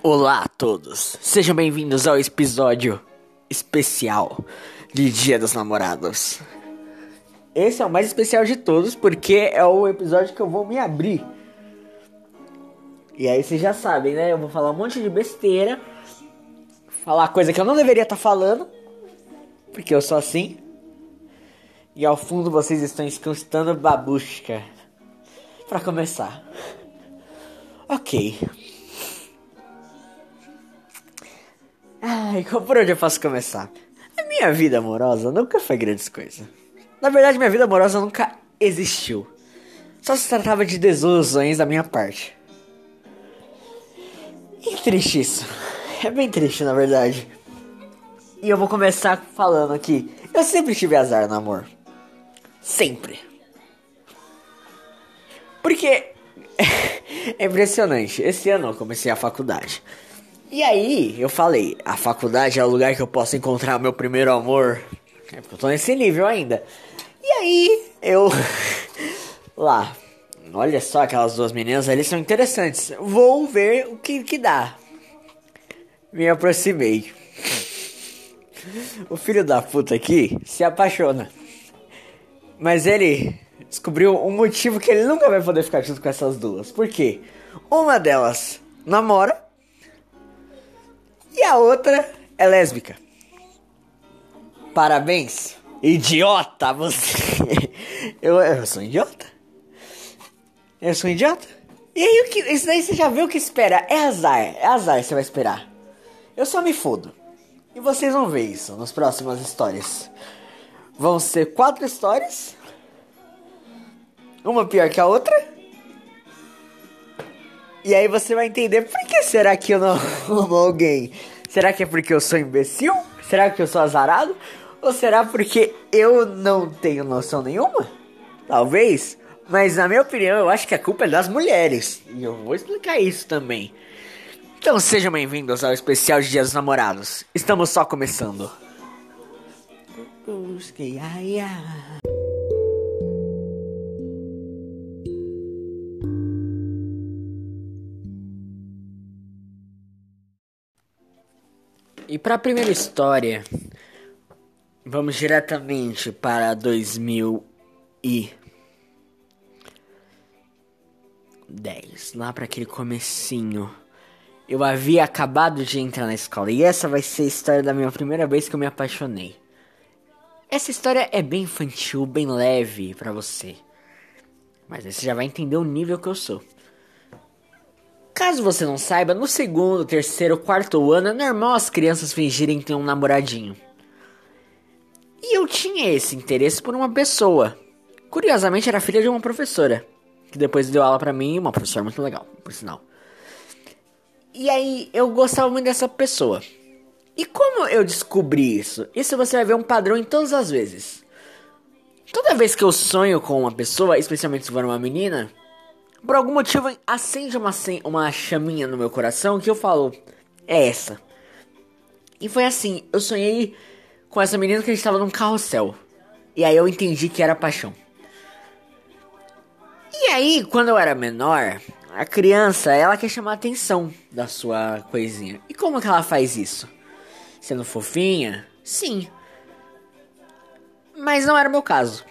Olá a todos, sejam bem-vindos ao episódio especial de Dia dos Namorados. Esse é o mais especial de todos porque é o episódio que eu vou me abrir. E aí vocês já sabem, né? Eu vou falar um monte de besteira, falar coisa que eu não deveria estar tá falando, porque eu sou assim. E ao fundo vocês estão escutando babushka. Para começar. Ok. Ai, por onde eu posso começar? A minha vida amorosa nunca foi grandes coisas. Na verdade, minha vida amorosa nunca existiu. Só se tratava de desilusões da minha parte. E triste isso. É bem triste, na verdade. E eu vou começar falando aqui. Eu sempre tive azar no amor. Sempre. Porque é impressionante. Esse ano eu comecei a faculdade. E aí, eu falei, a faculdade é o lugar que eu posso encontrar meu primeiro amor. É porque eu tô nesse nível ainda. E aí, eu. Lá. Olha só aquelas duas meninas ali são interessantes. Vou ver o que, que dá. Me aproximei. O filho da puta aqui se apaixona. Mas ele descobriu um motivo que ele nunca vai poder ficar junto com essas duas. Por quê? Uma delas namora e a outra é lésbica. Parabéns. Idiota, você. eu, eu sou idiota. Eu sou idiota. E aí, o que, isso daí você já viu o que espera. É azar. É azar você vai esperar. Eu só me fodo. E vocês vão ver isso nas próximas histórias. Vão ser quatro histórias. Uma pior que a outra. E aí você vai entender por que será que eu não amo alguém? Será que é porque eu sou imbecil? Será que eu sou azarado? Ou será porque eu não tenho noção nenhuma? Talvez. Mas na minha opinião, eu acho que a culpa é das mulheres. E eu vou explicar isso também. Então sejam bem-vindos ao especial de Dia dos Namorados. Estamos só começando. Busquei, ai, ai. E para a primeira história, vamos diretamente para 2010, lá para aquele comecinho. Eu havia acabado de entrar na escola e essa vai ser a história da minha primeira vez que eu me apaixonei. Essa história é bem infantil, bem leve para você. Mas aí você já vai entender o nível que eu sou. Caso você não saiba, no segundo, terceiro, quarto ano é normal as crianças fingirem ter um namoradinho. E eu tinha esse interesse por uma pessoa. Curiosamente era filha de uma professora, que depois deu aula para mim, uma professora muito legal, por sinal. E aí eu gostava muito dessa pessoa. E como eu descobri isso? Isso você vai ver um padrão em todas as vezes. Toda vez que eu sonho com uma pessoa, especialmente se for uma menina, por algum motivo acende uma, uma chaminha no meu coração que eu falo, é essa. E foi assim, eu sonhei com essa menina que a gente tava num carrossel. E aí eu entendi que era paixão. E aí, quando eu era menor, a criança, ela quer chamar a atenção da sua coisinha. E como que ela faz isso? Sendo fofinha? Sim. Mas não era o meu caso.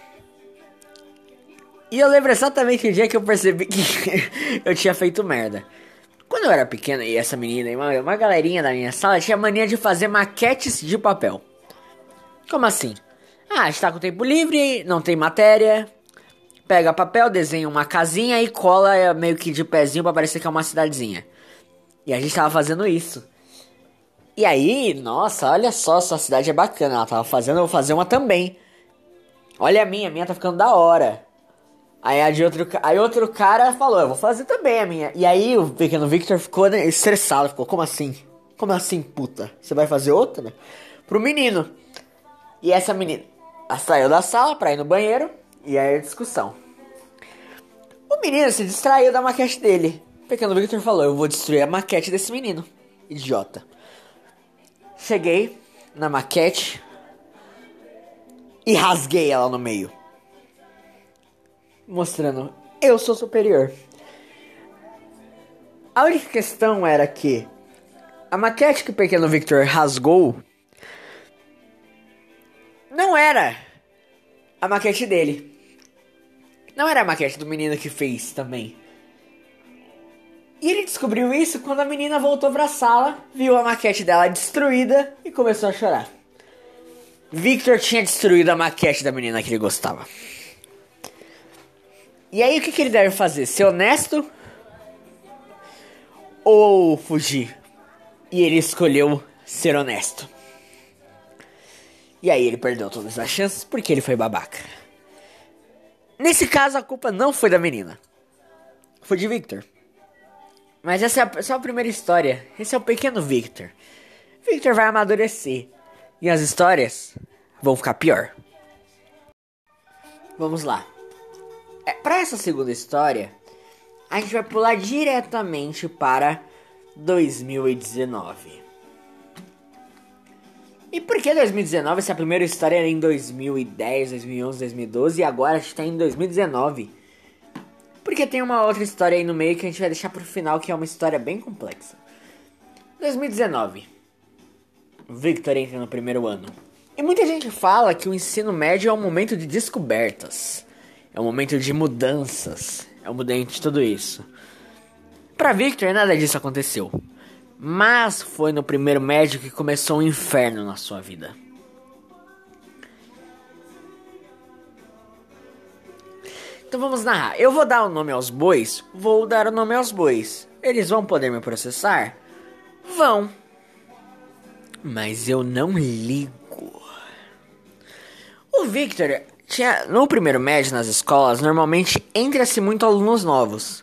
E eu lembro exatamente o dia que eu percebi que eu tinha feito merda. Quando eu era pequeno e essa menina e uma, uma galerinha da minha sala tinha mania de fazer maquetes de papel. Como assim? Ah, está com tempo livre, não tem matéria. Pega papel, desenha uma casinha e cola meio que de pezinho para parecer que é uma cidadezinha. E a gente tava fazendo isso. E aí, nossa, olha só, sua cidade é bacana. Ela tava fazendo, eu vou fazer uma também. Olha a minha, a minha tá ficando da hora. Aí, a de outro, aí outro cara falou, eu vou fazer também a minha. E aí o pequeno Victor ficou né, estressado, ficou, como assim? Como assim, puta? Você vai fazer outra? Pro menino. E essa menina saiu da sala pra ir no banheiro, e aí a discussão. O menino se distraiu da maquete dele. O pequeno Victor falou, eu vou destruir a maquete desse menino. Idiota. Cheguei na maquete e rasguei ela no meio mostrando eu sou superior. A única questão era que A maquete que o pequeno Victor rasgou não era a maquete dele. Não era a maquete do menino que fez também. E ele descobriu isso quando a menina voltou pra sala, viu a maquete dela destruída e começou a chorar. Victor tinha destruído a maquete da menina que ele gostava. E aí o que, que ele deve fazer? Ser honesto ou fugir? E ele escolheu ser honesto. E aí ele perdeu todas as chances porque ele foi babaca. Nesse caso a culpa não foi da menina. Foi de Victor. Mas essa é só a primeira história. Esse é o pequeno Victor. Victor vai amadurecer. E as histórias vão ficar pior. Vamos lá. É, para essa segunda história, a gente vai pular diretamente para 2019. E por que 2019 se a primeira história era em 2010, 2011, 2012 e agora a gente está em 2019? Porque tem uma outra história aí no meio que a gente vai deixar pro final, que é uma história bem complexa. 2019. Victor entra no primeiro ano. E muita gente fala que o ensino médio é um momento de descobertas. É um momento de mudanças. É um momento de tudo isso. Para Victor, nada disso aconteceu. Mas foi no primeiro médio que começou um inferno na sua vida. Então vamos narrar. Eu vou dar o nome aos bois, vou dar o nome aos bois. Eles vão poder me processar? Vão. Mas eu não ligo. O Victor tinha no primeiro médio nas escolas, normalmente entra-se muito alunos novos.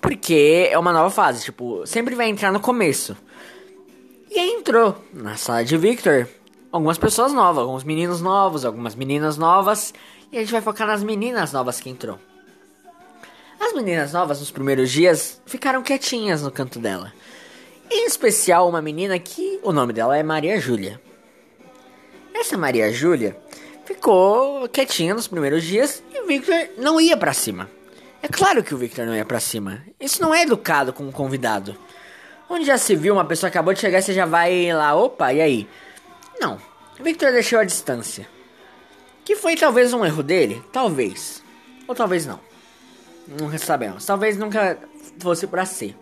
Porque é uma nova fase, tipo, sempre vai entrar no começo. E aí entrou na sala de Victor algumas pessoas novas, alguns meninos novos, algumas meninas novas. E a gente vai focar nas meninas novas que entrou. As meninas novas nos primeiros dias ficaram quietinhas no canto dela. Em especial uma menina que o nome dela é Maria Júlia. Essa Maria Júlia ficou quietinha nos primeiros dias e o Victor não ia para cima. É claro que o Victor não ia para cima. Isso não é educado com um convidado. Onde já se viu uma pessoa acabou de chegar e você já vai lá, opa, e aí? Não. Victor deixou a distância. Que foi talvez um erro dele? Talvez. Ou talvez não. Não sabemos. Talvez nunca fosse para ser.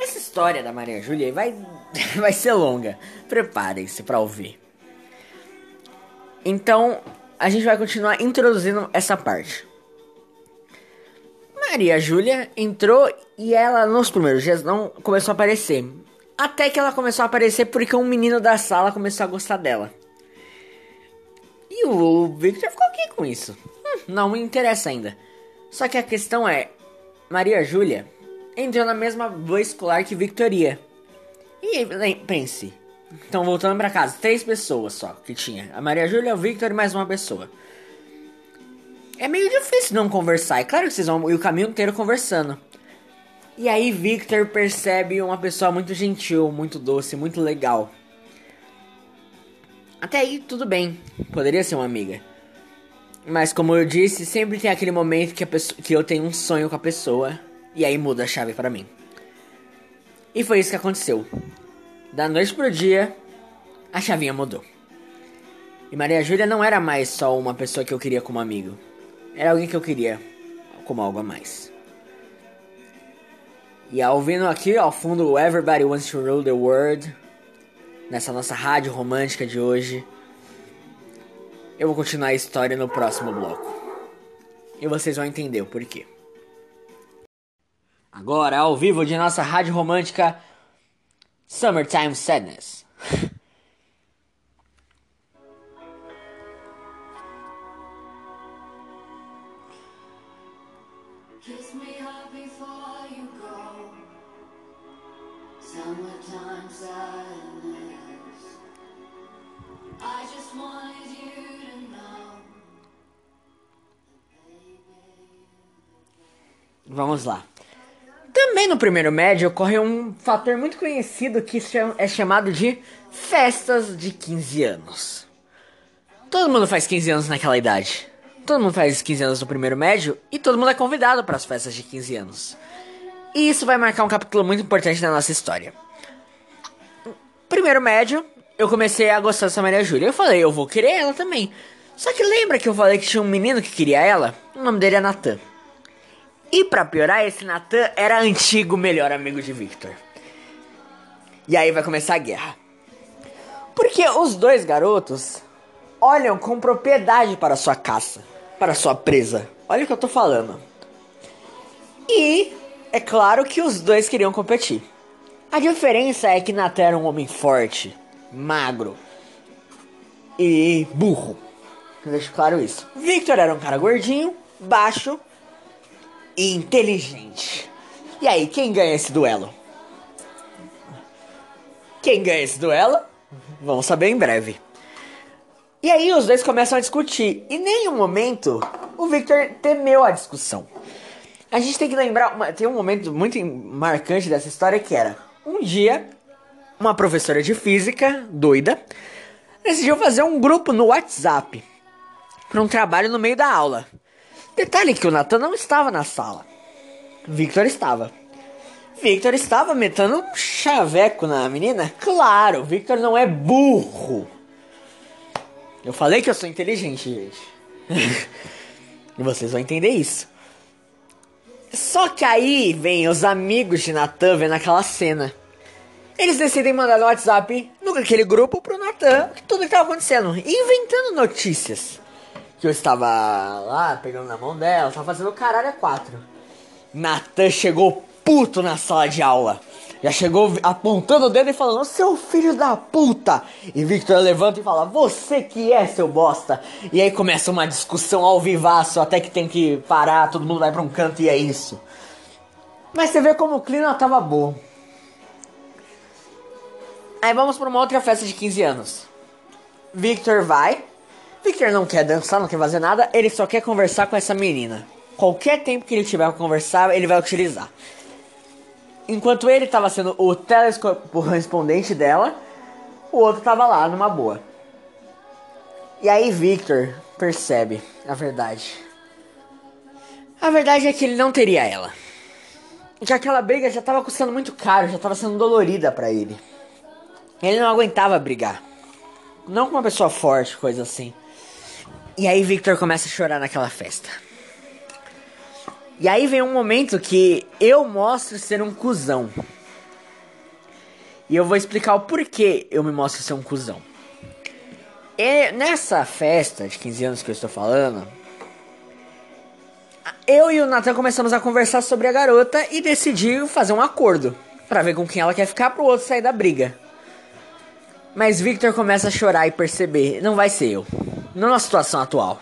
Essa história da Maria Júlia vai, vai ser longa. Preparem-se para ouvir. Então, a gente vai continuar introduzindo essa parte. Maria Júlia entrou e ela, nos primeiros dias, não começou a aparecer. Até que ela começou a aparecer porque um menino da sala começou a gostar dela. E o Victor ficou aqui com isso. Hum, não me interessa ainda. Só que a questão é: Maria Júlia entrou na mesma boa escolar que Victoria. E pense. Então, voltando para casa, três pessoas só que tinha: a Maria Júlia, o Victor e mais uma pessoa. É meio difícil não conversar. É claro que vocês vão ir o caminho inteiro conversando. E aí Victor percebe uma pessoa muito gentil, muito doce, muito legal. Até aí tudo bem, poderia ser uma amiga. Mas como eu disse, sempre tem aquele momento que, pessoa, que eu tenho um sonho com a pessoa e aí muda a chave para mim. E foi isso que aconteceu. Da noite pro dia, a chavinha mudou. E Maria Júlia não era mais só uma pessoa que eu queria como amigo. Era alguém que eu queria como algo a mais. E ouvindo aqui ao fundo Everybody Wants to Rule the World, nessa nossa rádio romântica de hoje, eu vou continuar a história no próximo bloco. E vocês vão entender o porquê. Agora, ao vivo de nossa rádio romântica, Summertime Sadness. Kiss me hard before you go. Summertime sadness. I just wanted you to know. Vamos lá. Também no primeiro médio ocorre um fator muito conhecido que é chamado de festas de 15 anos. Todo mundo faz 15 anos naquela idade. Todo mundo faz 15 anos no primeiro médio e todo mundo é convidado para as festas de 15 anos. E isso vai marcar um capítulo muito importante na nossa história. Primeiro médio, eu comecei a gostar dessa Maria Júlia. Eu falei, eu vou querer ela também. Só que lembra que eu falei que tinha um menino que queria ela? O nome dele é Natan. E para piorar, esse Natan era antigo melhor amigo de Victor. E aí vai começar a guerra. Porque os dois garotos olham com propriedade para sua caça, para sua presa. Olha o que eu tô falando. E é claro que os dois queriam competir. A diferença é que Natan era um homem forte, magro e burro. Deixa claro isso. Victor era um cara gordinho, baixo e inteligente. E aí, quem ganha esse duelo? Quem ganha esse duelo? Vamos saber em breve. E aí os dois começam a discutir. E em nenhum momento o Victor temeu a discussão. A gente tem que lembrar, tem um momento muito marcante dessa história que era um dia uma professora de física doida decidiu fazer um grupo no WhatsApp para um trabalho no meio da aula. Detalhe que o Nathan não estava na sala. Victor estava. Victor estava metendo um chaveco na menina? Claro, Victor não é burro. Eu falei que eu sou inteligente, gente. e vocês vão entender isso. Só que aí vem os amigos de Natan vendo aquela cena. Eles decidem mandar no WhatsApp, naquele grupo, pro Natan, tudo que estava acontecendo, inventando notícias que eu estava lá pegando na mão dela, tava fazendo caralho a quatro. Natan chegou puto na sala de aula. Já chegou apontando o dedo e falando, seu filho da puta! E Victor levanta e fala, você que é, seu bosta! E aí começa uma discussão ao vivaço, até que tem que parar, todo mundo vai pra um canto e é isso. Mas você vê como o clima tava bom. Aí vamos pra uma outra festa de 15 anos. Victor vai, Victor não quer dançar, não quer fazer nada, ele só quer conversar com essa menina. Qualquer tempo que ele tiver pra conversar, ele vai utilizar. Enquanto ele estava sendo o correspondente dela, o outro estava lá numa boa. E aí Victor percebe a verdade. A verdade é que ele não teria ela. Que aquela briga já estava custando muito caro, já estava sendo dolorida para ele. Ele não aguentava brigar. Não com uma pessoa forte, coisa assim. E aí Victor começa a chorar naquela festa. E aí vem um momento que eu mostro ser um cuzão. E eu vou explicar o porquê eu me mostro ser um cuzão. E nessa festa de 15 anos que eu estou falando, eu e o Nathan começamos a conversar sobre a garota e decidiu fazer um acordo para ver com quem ela quer ficar pro outro sair da briga. Mas Victor começa a chorar e perceber, não vai ser eu na situação atual.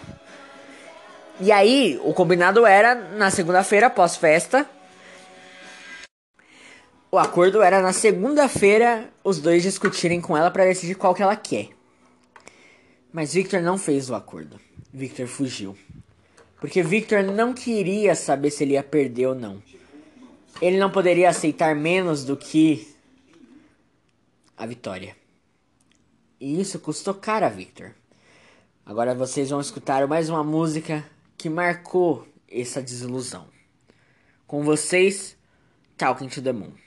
E aí, o combinado era na segunda-feira, pós-festa. O acordo era na segunda-feira os dois discutirem com ela para decidir qual que ela quer. Mas Victor não fez o acordo. Victor fugiu. Porque Victor não queria saber se ele ia perder ou não. Ele não poderia aceitar menos do que a vitória. E isso custou caro a Victor. Agora vocês vão escutar mais uma música que marcou essa desilusão. Com vocês, Talking to the Moon.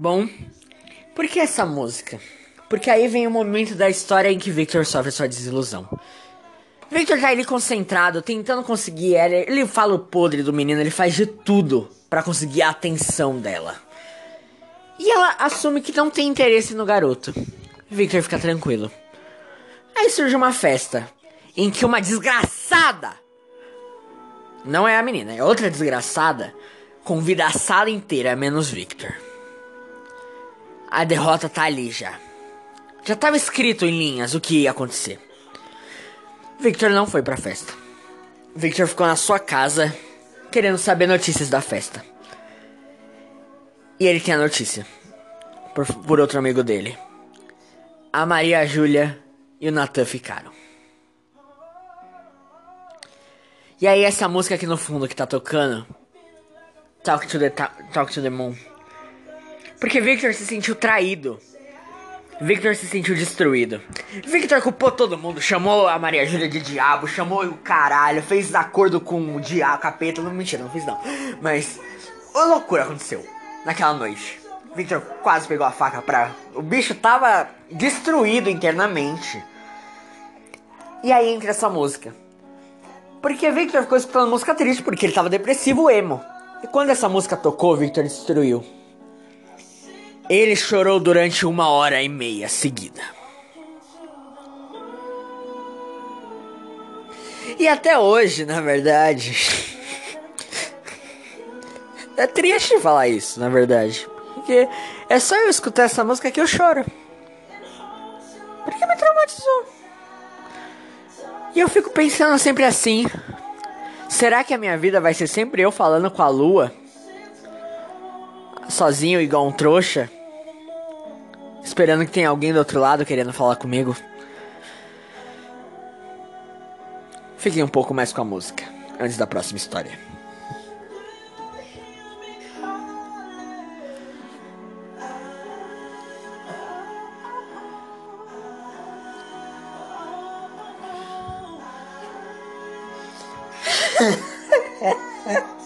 Bom, por que essa música? Porque aí vem o momento da história em que Victor sofre sua desilusão. Victor tá ali concentrado, tentando conseguir ela. Ele fala o podre do menino, ele faz de tudo para conseguir a atenção dela. E ela assume que não tem interesse no garoto. Victor fica tranquilo. Aí surge uma festa em que uma desgraçada, não é a menina, é outra desgraçada, convida a sala inteira, menos Victor a derrota tá ali já. Já estava escrito em linhas o que ia acontecer. Victor não foi pra festa. Victor ficou na sua casa, querendo saber notícias da festa. E ele tem a notícia. Por, por outro amigo dele. A Maria Júlia e o Nathan ficaram. E aí essa música aqui no fundo que tá tocando. Talk to the, talk to the Moon. Porque Victor se sentiu traído. Victor se sentiu destruído. Victor culpou todo mundo, chamou a Maria Júlia de diabo, chamou o caralho, fez acordo com o diabo, capeta. Não, mentira, não fiz não. Mas, uma loucura aconteceu naquela noite. Victor quase pegou a faca pra. O bicho tava destruído internamente. E aí entra essa música. Porque Victor ficou escutando música triste porque ele tava depressivo emo. E quando essa música tocou, Victor destruiu. Ele chorou durante uma hora e meia seguida. E até hoje, na verdade. é triste falar isso, na verdade. Porque é só eu escutar essa música que eu choro. Porque me traumatizou. E eu fico pensando sempre assim. Será que a minha vida vai ser sempre eu falando com a lua? Sozinho, igual um trouxa? Esperando que tenha alguém do outro lado querendo falar comigo? Fiquem um pouco mais com a música, antes da próxima história.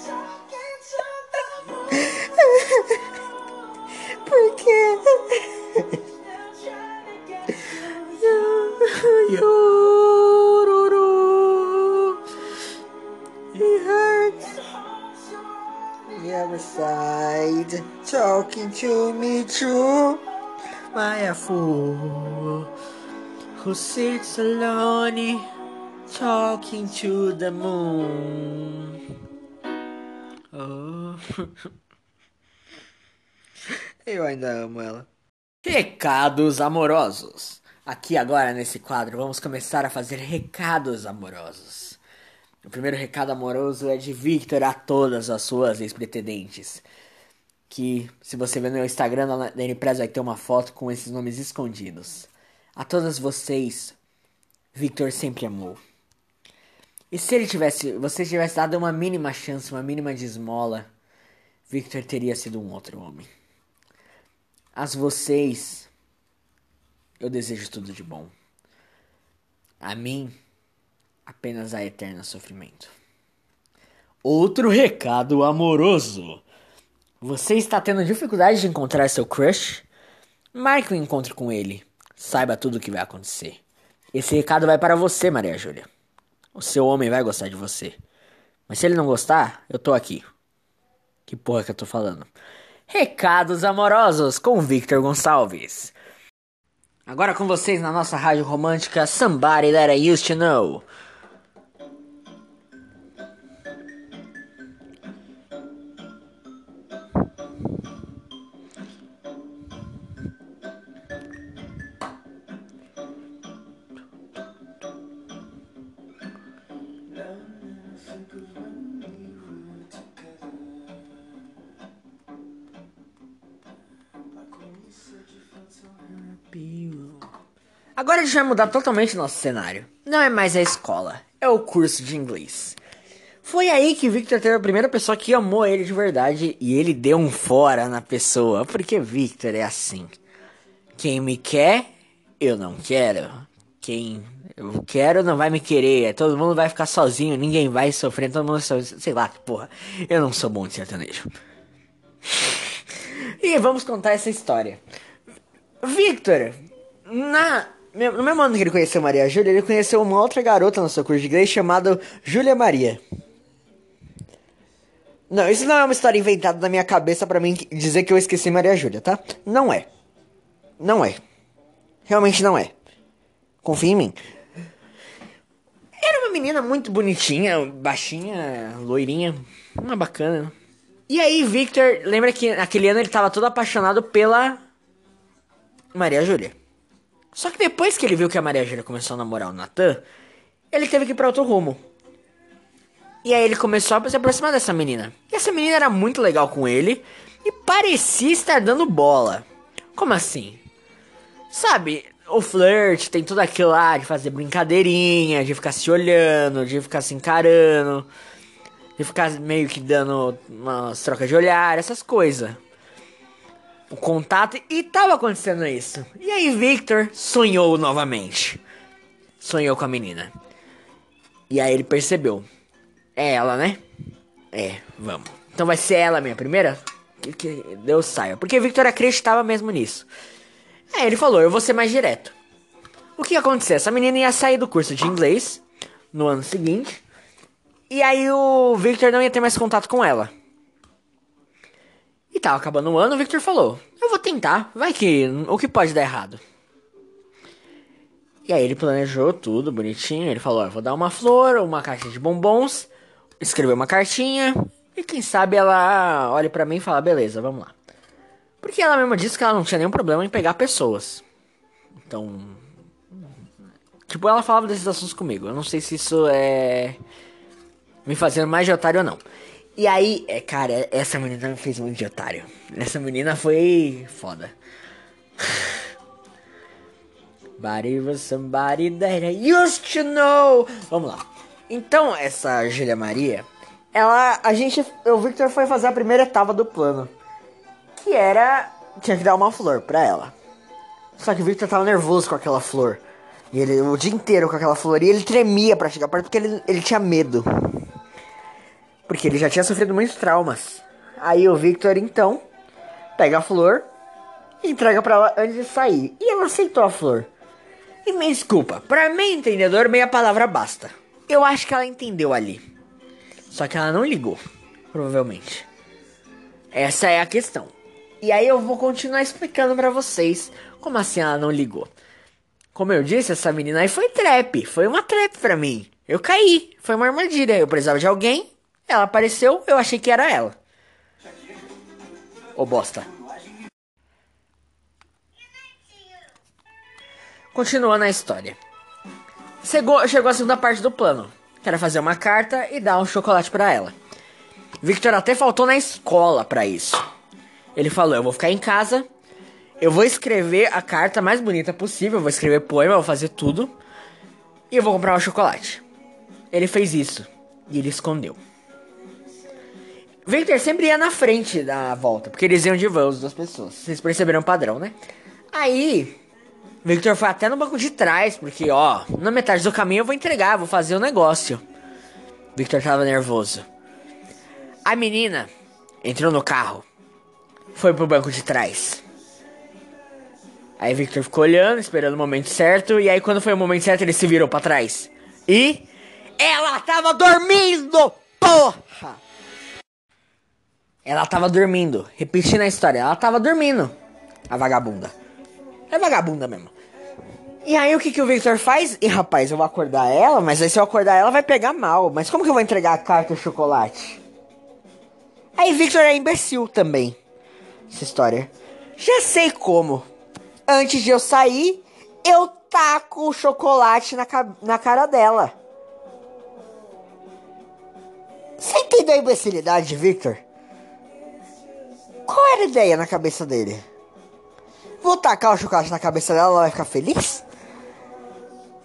Side talking to me true. Why a fool who sits alone talking to the moon. Oh. Eu ainda amo ela. Recados amorosos. Aqui agora nesse quadro vamos começar a fazer recados amorosos. O primeiro recado amoroso é de Victor a todas as suas ex-pretendentes. Que se você ver no meu Instagram da Npress vai ter uma foto com esses nomes escondidos. A todas vocês, Victor sempre amou. E se ele tivesse, você tivesse dado uma mínima chance, uma mínima de esmola, Victor teria sido um outro homem. A vocês, eu desejo tudo de bom. A mim, apenas a eterno sofrimento. Outro recado amoroso. Você está tendo dificuldade de encontrar seu crush? Marque um encontro com ele. Saiba tudo o que vai acontecer. Esse recado vai para você, Maria Júlia. O seu homem vai gostar de você. Mas se ele não gostar, eu tô aqui. Que porra que eu tô falando? Recados Amorosos com Victor Gonçalves. Agora com vocês na nossa rádio romântica Somebody That I Used to Know. Gente vai mudar totalmente nosso cenário. Não é mais a escola, é o curso de inglês. Foi aí que Victor teve a primeira pessoa que amou ele de verdade e ele deu um fora na pessoa, porque Victor é assim. Quem me quer, eu não quero. Quem eu quero não vai me querer. Todo mundo vai ficar sozinho, ninguém vai sofrer, todo mundo sei lá, porra. Eu não sou bom de sertanejo. E vamos contar essa história. Victor, na no mesmo ano que ele conheceu Maria Júlia, ele conheceu uma outra garota no seu curso de inglês chamada Júlia Maria. Não, isso não é uma história inventada na minha cabeça para mim dizer que eu esqueci Maria Júlia, tá? Não é. Não é. Realmente não é. Confia em mim. Era uma menina muito bonitinha, baixinha, loirinha, uma bacana. E aí, Victor, lembra que naquele ano ele tava todo apaixonado pela Maria Júlia. Só que depois que ele viu que a Maria Júlia começou a namorar o Natan, ele teve que ir pra outro rumo. E aí ele começou a se aproximar dessa menina. E essa menina era muito legal com ele e parecia estar dando bola. Como assim? Sabe, o flirt, tem tudo aquilo lá de fazer brincadeirinha, de ficar se olhando, de ficar se encarando, de ficar meio que dando umas trocas de olhar, essas coisas. O contato, e tava acontecendo isso. E aí Victor sonhou novamente. Sonhou com a menina. E aí ele percebeu. É ela, né? É, vamos. Então vai ser ela minha primeira? Que, que Deus saiba. Porque Victor acreditava mesmo nisso. Aí ele falou, eu vou ser mais direto. O que ia acontecer? Essa menina ia sair do curso de inglês no ano seguinte. E aí o Victor não ia ter mais contato com ela. Tava acabando o ano, o Victor falou: Eu vou tentar, vai que. O que pode dar errado? E aí ele planejou tudo bonitinho. Ele falou: Eu vou dar uma flor, uma caixa de bombons, escreveu uma cartinha. E quem sabe ela olhe para mim e fala: Beleza, vamos lá. Porque ela mesma disse que ela não tinha nenhum problema em pegar pessoas. Então. Tipo, ela falava desses assuntos comigo. Eu não sei se isso é. Me fazendo mais de otário ou não. E aí, é, cara, essa menina me fez muito de otário. Essa menina foi foda. It was somebody that I used to know. Vamos lá. Então, essa Julia Maria, ela, a gente, o Victor foi fazer a primeira etapa do plano que era. Tinha que dar uma flor pra ela. Só que o Victor tava nervoso com aquela flor. E ele, o dia inteiro com aquela flor. E ele tremia pra chegar perto porque ele, ele tinha medo. Porque ele já tinha sofrido muitos traumas. Aí o Victor, então, pega a flor e entrega pra ela antes de sair. E ela aceitou a flor. E me desculpa, pra mim entendedor, meia palavra basta. Eu acho que ela entendeu ali. Só que ela não ligou, provavelmente. Essa é a questão. E aí eu vou continuar explicando para vocês como assim ela não ligou. Como eu disse, essa menina aí foi trap, foi uma trap pra mim. Eu caí, foi uma armadilha. Eu precisava de alguém, ela apareceu, eu achei que era ela. Ô oh, bosta. Continuando a história. Chegou, chegou a segunda parte do plano, que era fazer uma carta e dar um chocolate para ela. Victor até faltou na escola para isso. Ele falou: Eu vou ficar em casa, eu vou escrever a carta mais bonita possível, vou escrever poema, vou fazer tudo, e eu vou comprar um chocolate. Ele fez isso e ele escondeu. Victor sempre ia na frente da volta, porque eles iam de vão, as duas pessoas. Vocês perceberam o padrão, né? Aí, Victor foi até no banco de trás, porque, ó, na metade do caminho eu vou entregar, vou fazer o um negócio. Victor tava nervoso. A menina entrou no carro foi pro banco de trás. Aí Victor ficou olhando, esperando o momento certo, e aí quando foi o momento certo ele se virou para trás. E ela tava dormindo, porra! Ela tava dormindo, repetindo a história, ela tava dormindo, a vagabunda. É vagabunda mesmo. E aí o que que o Victor faz? E rapaz, eu vou acordar ela, mas aí se eu acordar ela vai pegar mal. Mas como que eu vou entregar a carta e o chocolate? Aí Victor é imbecil também essa história. Já sei como. Antes de eu sair, eu taco o chocolate na, na cara dela. Você entendeu a imbecilidade de Victor? Qual era a ideia na cabeça dele? Vou tacar o chocolate na cabeça dela, ela vai ficar feliz?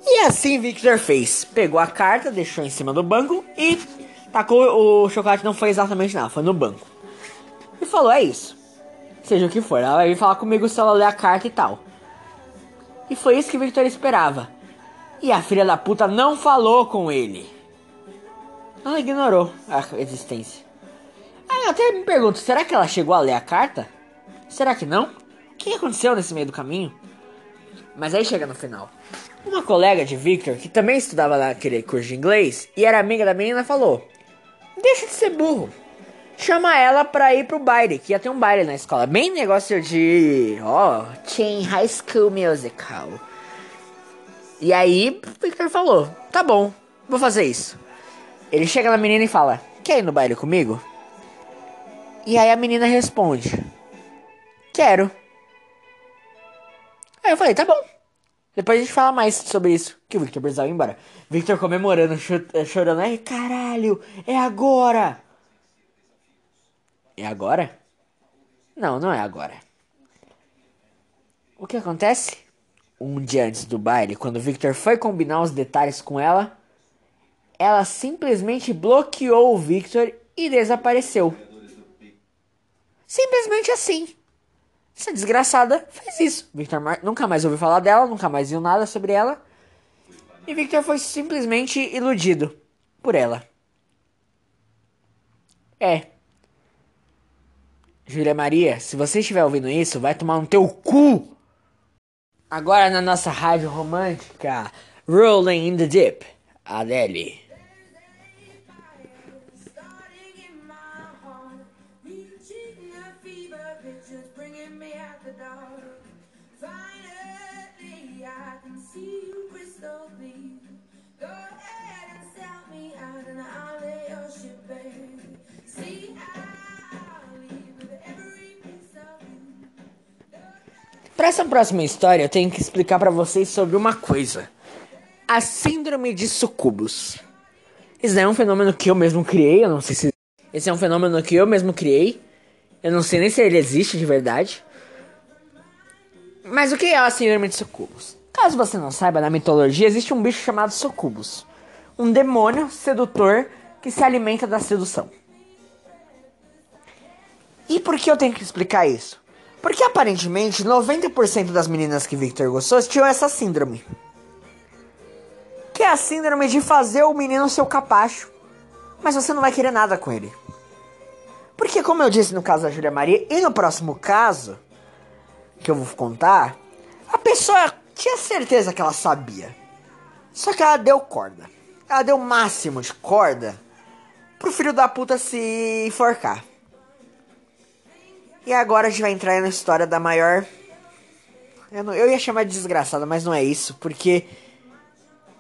E assim Victor fez. Pegou a carta, deixou em cima do banco e tacou o chocolate. Não foi exatamente nada, foi no banco. E falou: É isso seja o que for. Ela vai vir falar comigo se ela ler a carta e tal. E foi isso que Victor esperava. E a filha da puta não falou com ele. Ela ignorou a existência. Aí eu até me pergunto, será que ela chegou a ler a carta? Será que não? O que aconteceu nesse meio do caminho? Mas aí chega no final. Uma colega de Victor, que também estudava naquele curso de inglês e era amiga da menina, falou: Deixa de ser burro chama ela pra ir pro baile, que ia ter um baile na escola. Bem negócio de. Ó, oh, Teen High School Musical. E aí, Victor falou: tá bom, vou fazer isso. Ele chega na menina e fala: quer ir no baile comigo? E aí a menina responde: quero. Aí eu falei: tá bom. Depois a gente fala mais sobre isso. Que o Victor precisava ir embora. Victor comemorando, chorando. Ai, caralho, é agora! É agora? Não, não é agora. O que acontece? um dia antes do baile, quando Victor foi combinar os detalhes com ela, ela simplesmente bloqueou o Victor e desapareceu. Simplesmente assim. Essa desgraçada fez isso. Victor Mar nunca mais ouviu falar dela, nunca mais viu nada sobre ela. E Victor foi simplesmente iludido por ela. É. Júlia Maria, se você estiver ouvindo isso, vai tomar no teu cu. Agora na nossa rádio romântica, Rolling in the Deep, Adele. Para essa próxima história, eu tenho que explicar para vocês sobre uma coisa: a Síndrome de Sucubus. Isso é um fenômeno que eu mesmo criei, eu não sei se. Esse é um fenômeno que eu mesmo criei. Eu não sei nem se ele existe de verdade. Mas o que é a Síndrome de Sucubus? Caso você não saiba, na mitologia existe um bicho chamado Sucubus um demônio sedutor que se alimenta da sedução. E por que eu tenho que explicar isso? Porque aparentemente 90% das meninas que Victor gostou tinham essa síndrome. Que é a síndrome de fazer o menino seu capacho, mas você não vai querer nada com ele. Porque, como eu disse no caso da Julia Maria, e no próximo caso, que eu vou contar, a pessoa tinha certeza que ela sabia. Só que ela deu corda. Ela deu o máximo de corda pro filho da puta se enforcar. E agora a gente vai entrar na história da maior. Eu, não, eu ia chamar de desgraçada, mas não é isso, porque.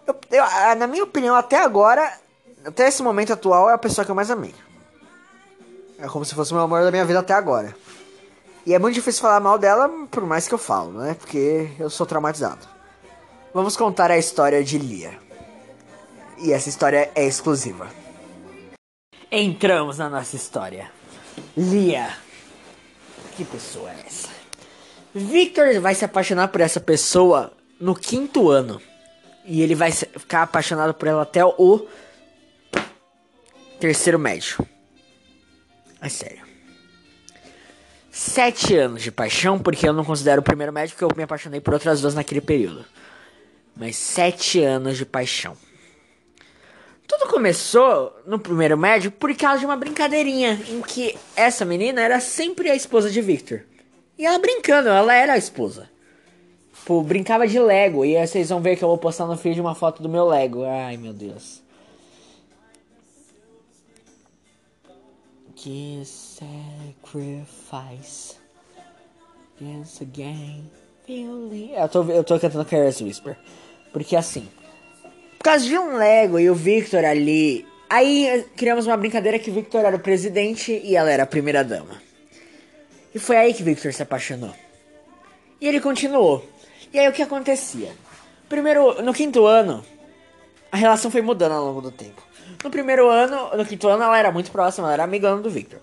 Eu, eu, na minha opinião, até agora, até esse momento atual, é a pessoa que eu mais amei. É como se fosse o meu amor da minha vida até agora. E é muito difícil falar mal dela, por mais que eu falo, né? Porque eu sou traumatizado. Vamos contar a história de Lia. E essa história é exclusiva. Entramos na nossa história. Lia que pessoa é essa? Victor vai se apaixonar por essa pessoa no quinto ano. E ele vai ficar apaixonado por ela até o terceiro médio. É sério. Sete anos de paixão, porque eu não considero o primeiro médio, porque eu me apaixonei por outras duas naquele período. Mas sete anos de paixão. Tudo começou no primeiro médio por causa de uma brincadeirinha em que essa menina era sempre a esposa de Victor. E ela brincando, ela era a esposa. Pô, brincava de Lego. E aí vocês vão ver que eu vou postar no feed uma foto do meu Lego. Ai, meu Deus. Que sacrifice. Dance again. Eu tô, eu tô cantando Careless Whisper. Porque assim. Por causa de um Lego e o Victor ali. Aí criamos uma brincadeira que o Victor era o presidente e ela era a primeira dama. E foi aí que Victor se apaixonou. E ele continuou. E aí o que acontecia? Primeiro, no quinto ano, a relação foi mudando ao longo do tempo. No primeiro ano, no quinto ano, ela era muito próxima, ela era amigão do Victor.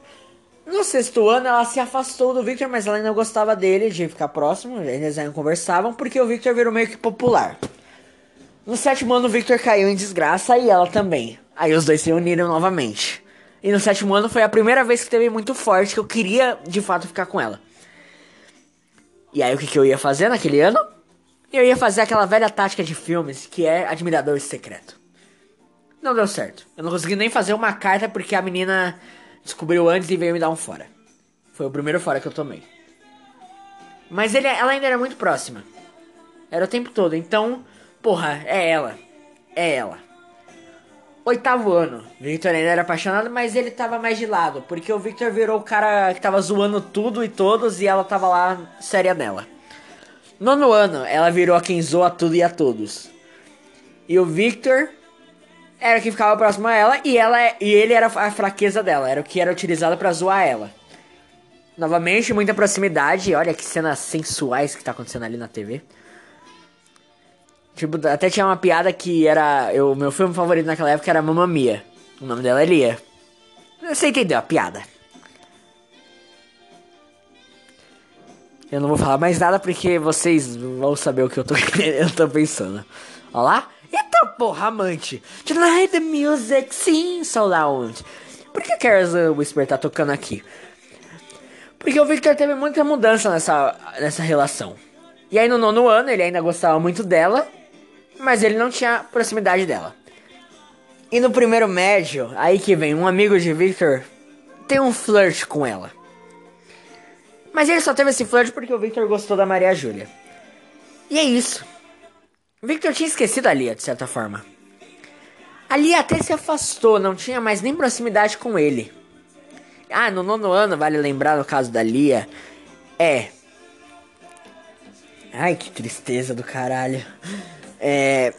No sexto ano, ela se afastou do Victor, mas ela ainda gostava dele, de ficar próximo, eles ainda conversavam, porque o Victor virou meio que popular. No sétimo ano, o Victor caiu em desgraça e ela também. Aí os dois se uniram novamente. E no sétimo ano foi a primeira vez que teve muito forte que eu queria de fato ficar com ela. E aí o que, que eu ia fazer naquele ano? Eu ia fazer aquela velha tática de filmes que é admirador secreto. Não deu certo. Eu não consegui nem fazer uma carta porque a menina descobriu antes e veio me dar um fora. Foi o primeiro fora que eu tomei. Mas ele, ela ainda era muito próxima. Era o tempo todo. Então Porra, é ela. É ela. Oitavo ano. Victor ainda era apaixonado, mas ele tava mais de lado. Porque o Victor virou o cara que tava zoando tudo e todos e ela tava lá séria nela. Nono ano, ela virou a quem zoa tudo e a todos. E o Victor era quem ficava próximo a ela e ela e ele era a fraqueza dela, era o que era utilizado para zoar ela. Novamente, muita proximidade. Olha que cenas sensuais que tá acontecendo ali na TV. Tipo, até tinha uma piada que era. O meu filme favorito naquela época era Mamma Mia. O nome dela é Lia. Você entendeu a piada? Eu não vou falar mais nada porque vocês vão saber o que eu tô, eu tô pensando. Olha lá. Eita porra, amante. Tonight the music seems so loud. Por que Carel's Whisper tá tocando aqui? Porque o Victor teve muita mudança nessa, nessa relação. E aí no nono ano ele ainda gostava muito dela, mas ele não tinha proximidade dela. E no primeiro médio, aí que vem um amigo de Victor tem um flirt com ela. Mas ele só teve esse flirt porque o Victor gostou da Maria Júlia. E é isso. Victor tinha esquecido a Lia, de certa forma. A Lia até se afastou, não tinha mais nem proximidade com ele. Ah, no nono ano, vale lembrar no caso da Lia, é. Ai, que tristeza do caralho. É.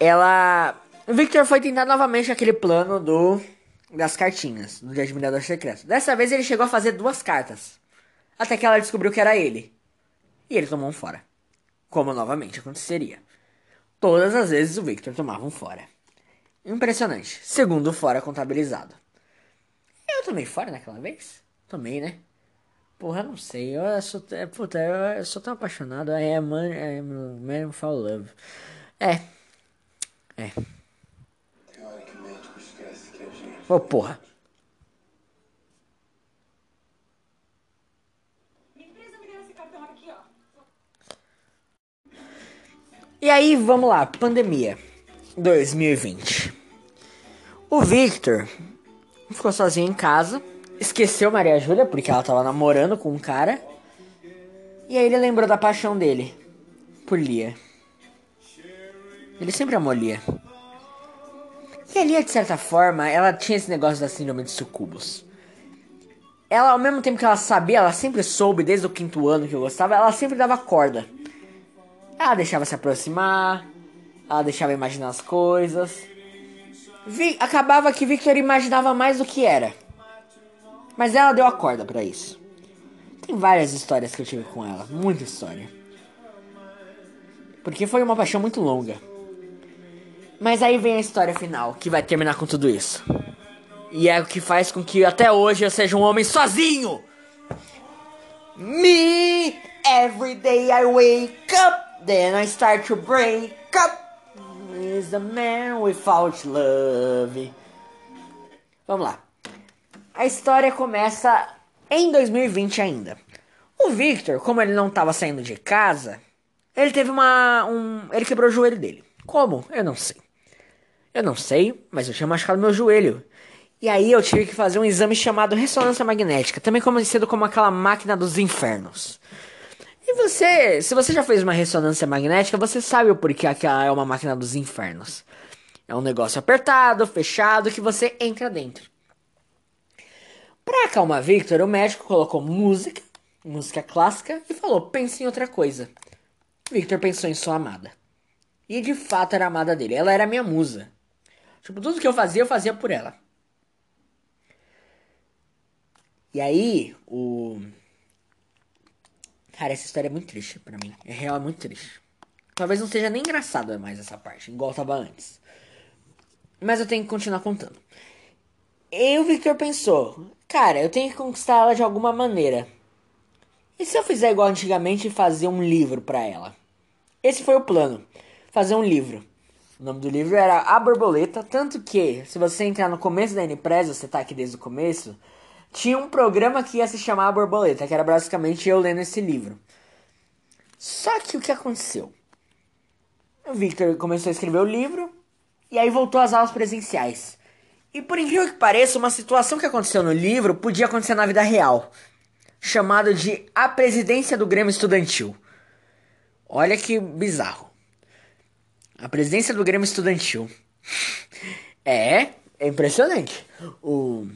Ela. O Victor foi tentar novamente aquele plano do. Das cartinhas, do Admirador Secreto. Dessa vez ele chegou a fazer duas cartas. Até que ela descobriu que era ele. E ele tomou um fora. Como novamente aconteceria. Todas as vezes o Victor tomava um fora. Impressionante. Segundo fora contabilizado. Eu tomei fora naquela vez? Tomei, né? Porra, não sei. Eu sou. É, puta, eu, eu sou tão apaixonado. É, man, é man for love. É. É. Teoricamente, esquece que a gente. Ô, oh, porra. E aí, vamos lá, pandemia 2020. O Victor ficou sozinho em casa, esqueceu Maria Júlia porque ela tava namorando com um cara. E aí ele lembrou da paixão dele por Lia. Ele sempre amou Lia. E a Lia, de certa forma, ela tinha esse negócio da síndrome de sucubus. Ela, ao mesmo tempo que ela sabia, ela sempre soube, desde o quinto ano que eu gostava, ela sempre dava corda. Ela deixava se aproximar, ela deixava imaginar as coisas. Vi, acabava que Victor imaginava mais do que era. Mas ela deu a corda para isso. Tem várias histórias que eu tive com ela, muita história. Porque foi uma paixão muito longa. Mas aí vem a história final, que vai terminar com tudo isso. E é o que faz com que até hoje eu seja um homem sozinho. Me, every day I wake up. Then I start to break up. Is the man without love. Vamos lá. A história começa em 2020 ainda. O Victor, como ele não estava saindo de casa, ele teve uma. Um, ele quebrou o joelho dele. Como? Eu não sei. Eu não sei, mas eu tinha machucado meu joelho. E aí eu tive que fazer um exame chamado ressonância magnética, também conhecido como aquela máquina dos infernos. E você, se você já fez uma ressonância magnética, você sabe o porquê aquela é uma máquina dos infernos. É um negócio apertado, fechado, que você entra dentro. Para acalmar Victor, o médico colocou música, música clássica, e falou: pense em outra coisa. Victor pensou em sua amada. E de fato era amada dele. Ela era minha musa. Tipo, tudo que eu fazia, eu fazia por ela. E aí, o Cara, essa história é muito triste para mim. É real, é muito triste. Talvez não seja nem engraçada mais essa parte, igual tava antes. Mas eu tenho que continuar contando. E o Victor pensou: Cara, eu tenho que conquistar ela de alguma maneira. E se eu fizer igual antigamente e fazer um livro para ela? Esse foi o plano: fazer um livro. O nome do livro era A Borboleta. Tanto que, se você entrar no começo da N-Press, você tá aqui desde o começo tinha um programa que ia se chamar A Borboleta, que era basicamente eu lendo esse livro. Só que o que aconteceu? O Victor começou a escrever o livro e aí voltou às aulas presenciais. E por incrível que pareça, uma situação que aconteceu no livro podia acontecer na vida real, chamado de A Presidência do Grêmio Estudantil. Olha que bizarro. A presidência do Grêmio Estudantil. É, é impressionante. O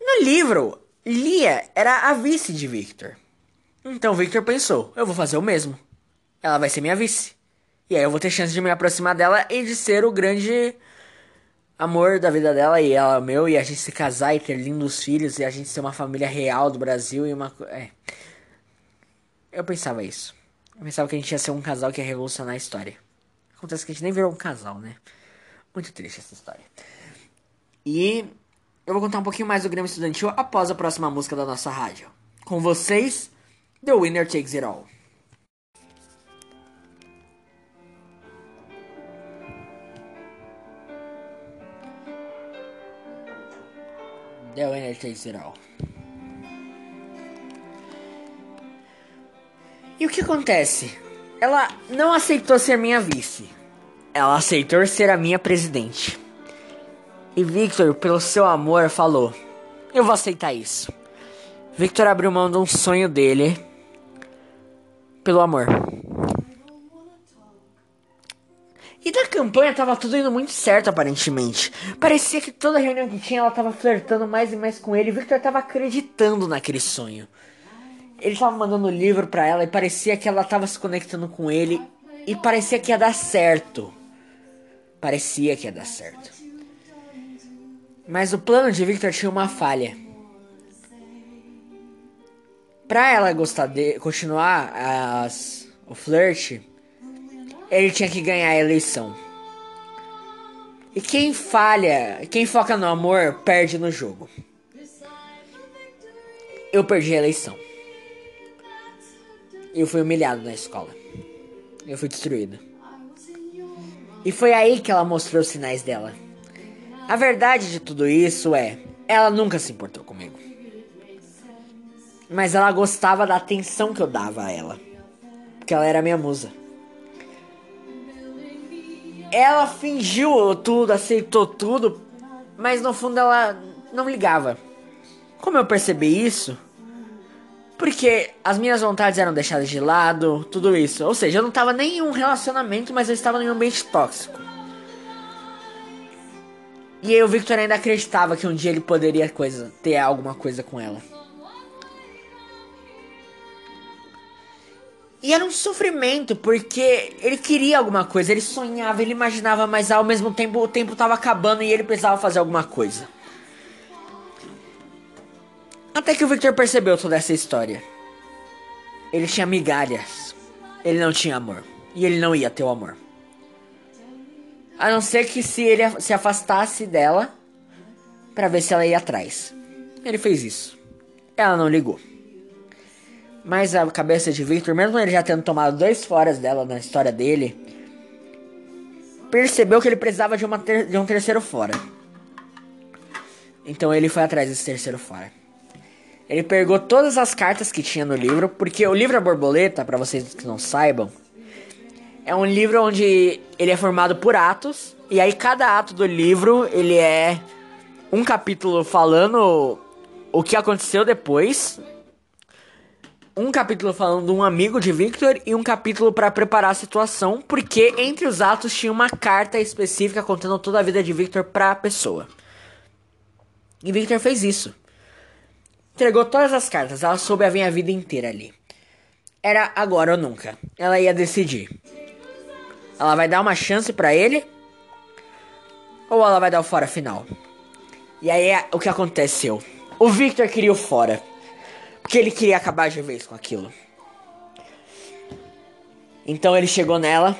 no livro, Lia era a vice de Victor. Então Victor pensou: eu vou fazer o mesmo. Ela vai ser minha vice. E aí eu vou ter chance de me aproximar dela e de ser o grande amor da vida dela e ela meu e a gente se casar e ter lindos filhos e a gente ser uma família real do Brasil e uma é. Eu pensava isso. Eu pensava que a gente ia ser um casal que ia revolucionar a história. Acontece que a gente nem virou um casal, né? Muito triste essa história. E eu vou contar um pouquinho mais do Grêmio Estudantil após a próxima música da nossa rádio. Com vocês, The Winner Takes It All. Takes It All. E o que acontece? Ela não aceitou ser minha vice. Ela aceitou ser a minha presidente. E Victor, pelo seu amor, falou: Eu vou aceitar isso. Victor abriu mão de um sonho dele pelo amor. Campanha tava tudo indo muito certo, aparentemente. Parecia que toda reunião que tinha ela tava flertando mais e mais com ele. Victor tava acreditando naquele sonho. Ele tava mandando livro para ela e parecia que ela tava se conectando com ele. E parecia que ia dar certo. Parecia que ia dar certo. Mas o plano de Victor tinha uma falha. Pra ela gostar de continuar as, o flirt, ele tinha que ganhar a eleição. E quem falha, quem foca no amor, perde no jogo. Eu perdi a eleição. Eu fui humilhado na escola. Eu fui destruído. E foi aí que ela mostrou os sinais dela. A verdade de tudo isso é, ela nunca se importou comigo. Mas ela gostava da atenção que eu dava a ela. Porque ela era minha musa. Ela fingiu tudo, aceitou tudo, mas no fundo ela não ligava. Como eu percebi isso? Porque as minhas vontades eram deixadas de lado, tudo isso. Ou seja, eu não estava nem em um relacionamento, mas eu estava em um ambiente tóxico. E aí o Victor ainda acreditava que um dia ele poderia coisa, ter alguma coisa com ela. E era um sofrimento, porque ele queria alguma coisa, ele sonhava, ele imaginava, mas ao mesmo tempo o tempo estava acabando e ele precisava fazer alguma coisa. Até que o Victor percebeu toda essa história. Ele tinha migalhas. Ele não tinha amor. E ele não ia ter o amor. A não ser que se ele se afastasse dela para ver se ela ia atrás. Ele fez isso. Ela não ligou. Mas a cabeça de Victor, mesmo ele já tendo tomado dois foras dela na história dele, percebeu que ele precisava de, ter de um terceiro fora. Então ele foi atrás desse terceiro fora. Ele pegou todas as cartas que tinha no livro, porque o livro A Borboleta, para vocês que não saibam, é um livro onde ele é formado por atos, e aí cada ato do livro, ele é um capítulo falando o que aconteceu depois, um capítulo falando de um amigo de Victor e um capítulo para preparar a situação, porque entre os atos tinha uma carta específica contando toda a vida de Victor para a pessoa. E Victor fez isso. Entregou todas as cartas, ela soube a minha vida inteira ali. Era agora ou nunca. Ela ia decidir. Ela vai dar uma chance para ele ou ela vai dar o fora final. E aí é o que aconteceu. O Victor queria o fora. Porque ele queria acabar de vez com aquilo. Então ele chegou nela.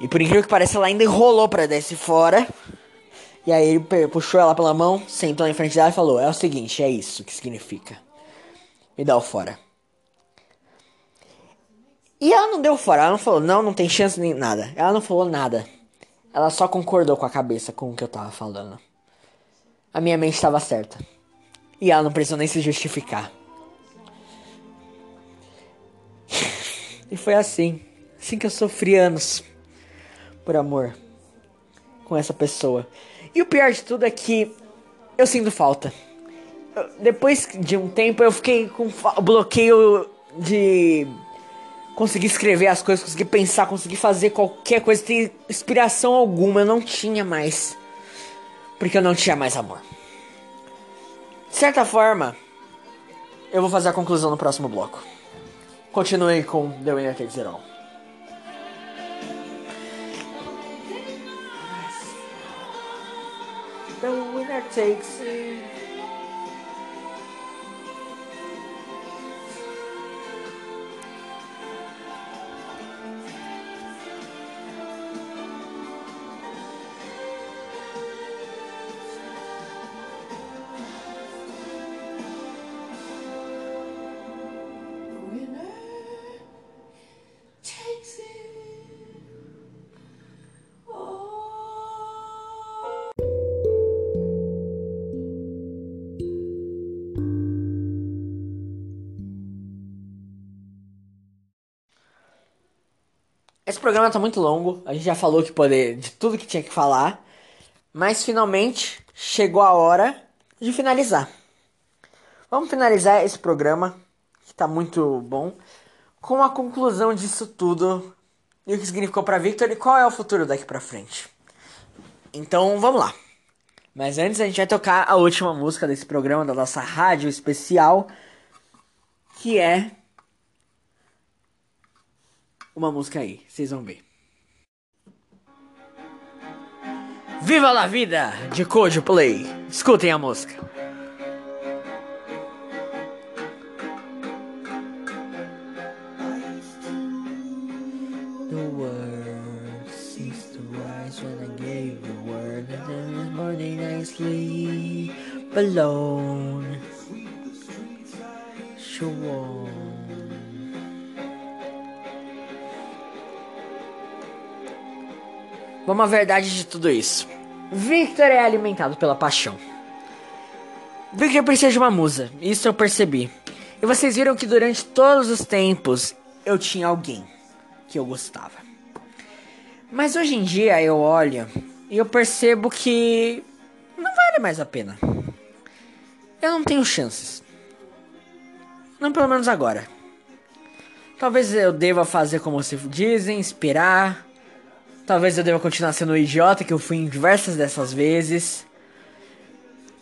E por incrível que pareça, ela ainda enrolou pra descer fora. E aí ele puxou ela pela mão, sentou em frente dela e falou: É o seguinte, é isso que significa. Me dá o fora. E ela não deu fora, ela não falou, não, não tem chance nem nada. Ela não falou nada. Ela só concordou com a cabeça com o que eu tava falando. A minha mente estava certa. E ela não precisou nem se justificar. e foi assim. Assim que eu sofri anos. Por amor. Com essa pessoa. E o pior de tudo é que eu sinto falta. Depois de um tempo eu fiquei com bloqueio de conseguir escrever as coisas, conseguir pensar, conseguir fazer qualquer coisa, ter inspiração alguma. Eu não tinha mais. Porque eu não tinha mais amor. De certa forma, eu vou fazer a conclusão no próximo bloco. Continue com The Winner Takes It All. The winner takes it. Programa tá muito longo, a gente já falou que poder de tudo que tinha que falar, mas finalmente chegou a hora de finalizar. Vamos finalizar esse programa, que tá muito bom, com a conclusão disso tudo e o que significou para Victor e qual é o futuro daqui para frente. Então, vamos lá. Mas antes a gente vai tocar a última música desse programa da nossa rádio especial, que é uma música aí, vocês vão ver. Viva la vida de Coldplay. Escutem a música. The world when I gave the word and this morning alone. À verdade de tudo isso. Victor é alimentado pela paixão. Victor precisa de uma musa, isso eu percebi. E vocês viram que durante todos os tempos eu tinha alguém que eu gostava. Mas hoje em dia eu olho e eu percebo que não vale mais a pena. Eu não tenho chances. Não pelo menos agora. Talvez eu deva fazer como se dizem, esperar Talvez eu deva continuar sendo o idiota que eu fui em diversas dessas vezes.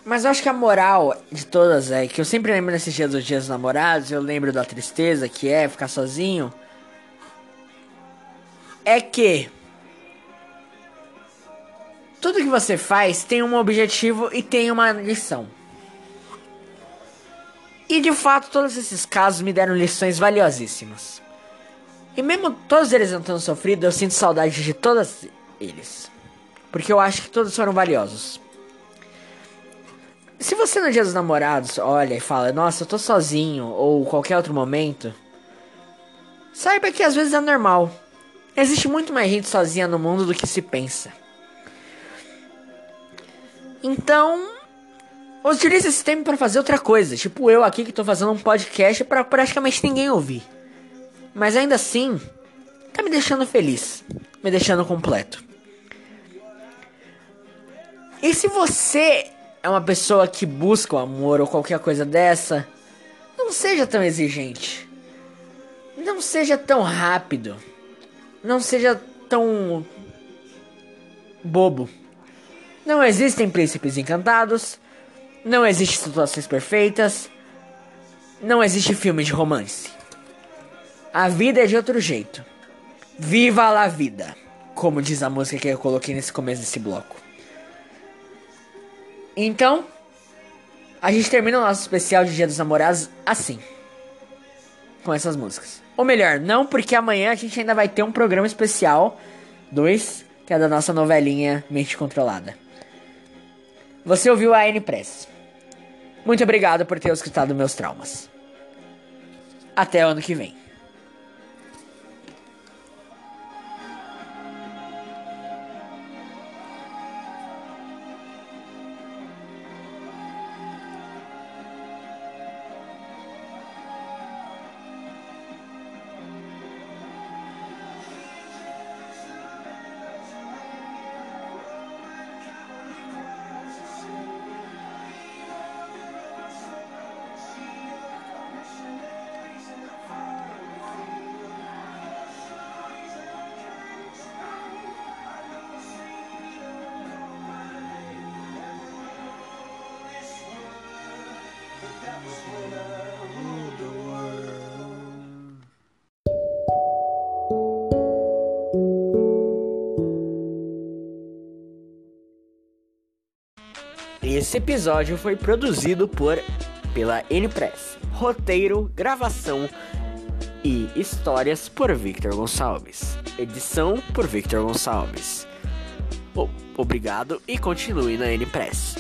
Mas eu acho que a moral de todas é que eu sempre lembro nesses dias dos dias dos namorados, eu lembro da tristeza que é ficar sozinho. É que tudo que você faz tem um objetivo e tem uma lição. E de fato, todos esses casos me deram lições valiosíssimas. E mesmo todos eles não tendo sofrido, eu sinto saudade de todos eles. Porque eu acho que todos foram valiosos. Se você no dia dos namorados olha e fala, nossa, eu tô sozinho, ou qualquer outro momento, saiba que às vezes é normal. Existe muito mais gente sozinha no mundo do que se pensa. Então, utilize esse tempo para fazer outra coisa. Tipo eu aqui que tô fazendo um podcast para praticamente ninguém ouvir. Mas ainda assim, tá me deixando feliz, me deixando completo. E se você é uma pessoa que busca o amor ou qualquer coisa dessa, não seja tão exigente. Não seja tão rápido. Não seja tão bobo. Não existem príncipes encantados. Não existem situações perfeitas. Não existe filme de romance. A vida é de outro jeito. Viva a vida, como diz a música que eu coloquei nesse começo desse bloco. Então, a gente termina o nosso especial de Dia dos Namorados assim. Com essas músicas. Ou melhor, não, porque amanhã a gente ainda vai ter um programa especial 2, que é da nossa novelinha Mente Controlada. Você ouviu a N-Press. Muito obrigado por ter escutado meus traumas. Até o ano que vem. Esse episódio foi produzido por pela N-Press. Roteiro, gravação e histórias por Victor Gonçalves. Edição por Victor Gonçalves. obrigado e continue na N-Press.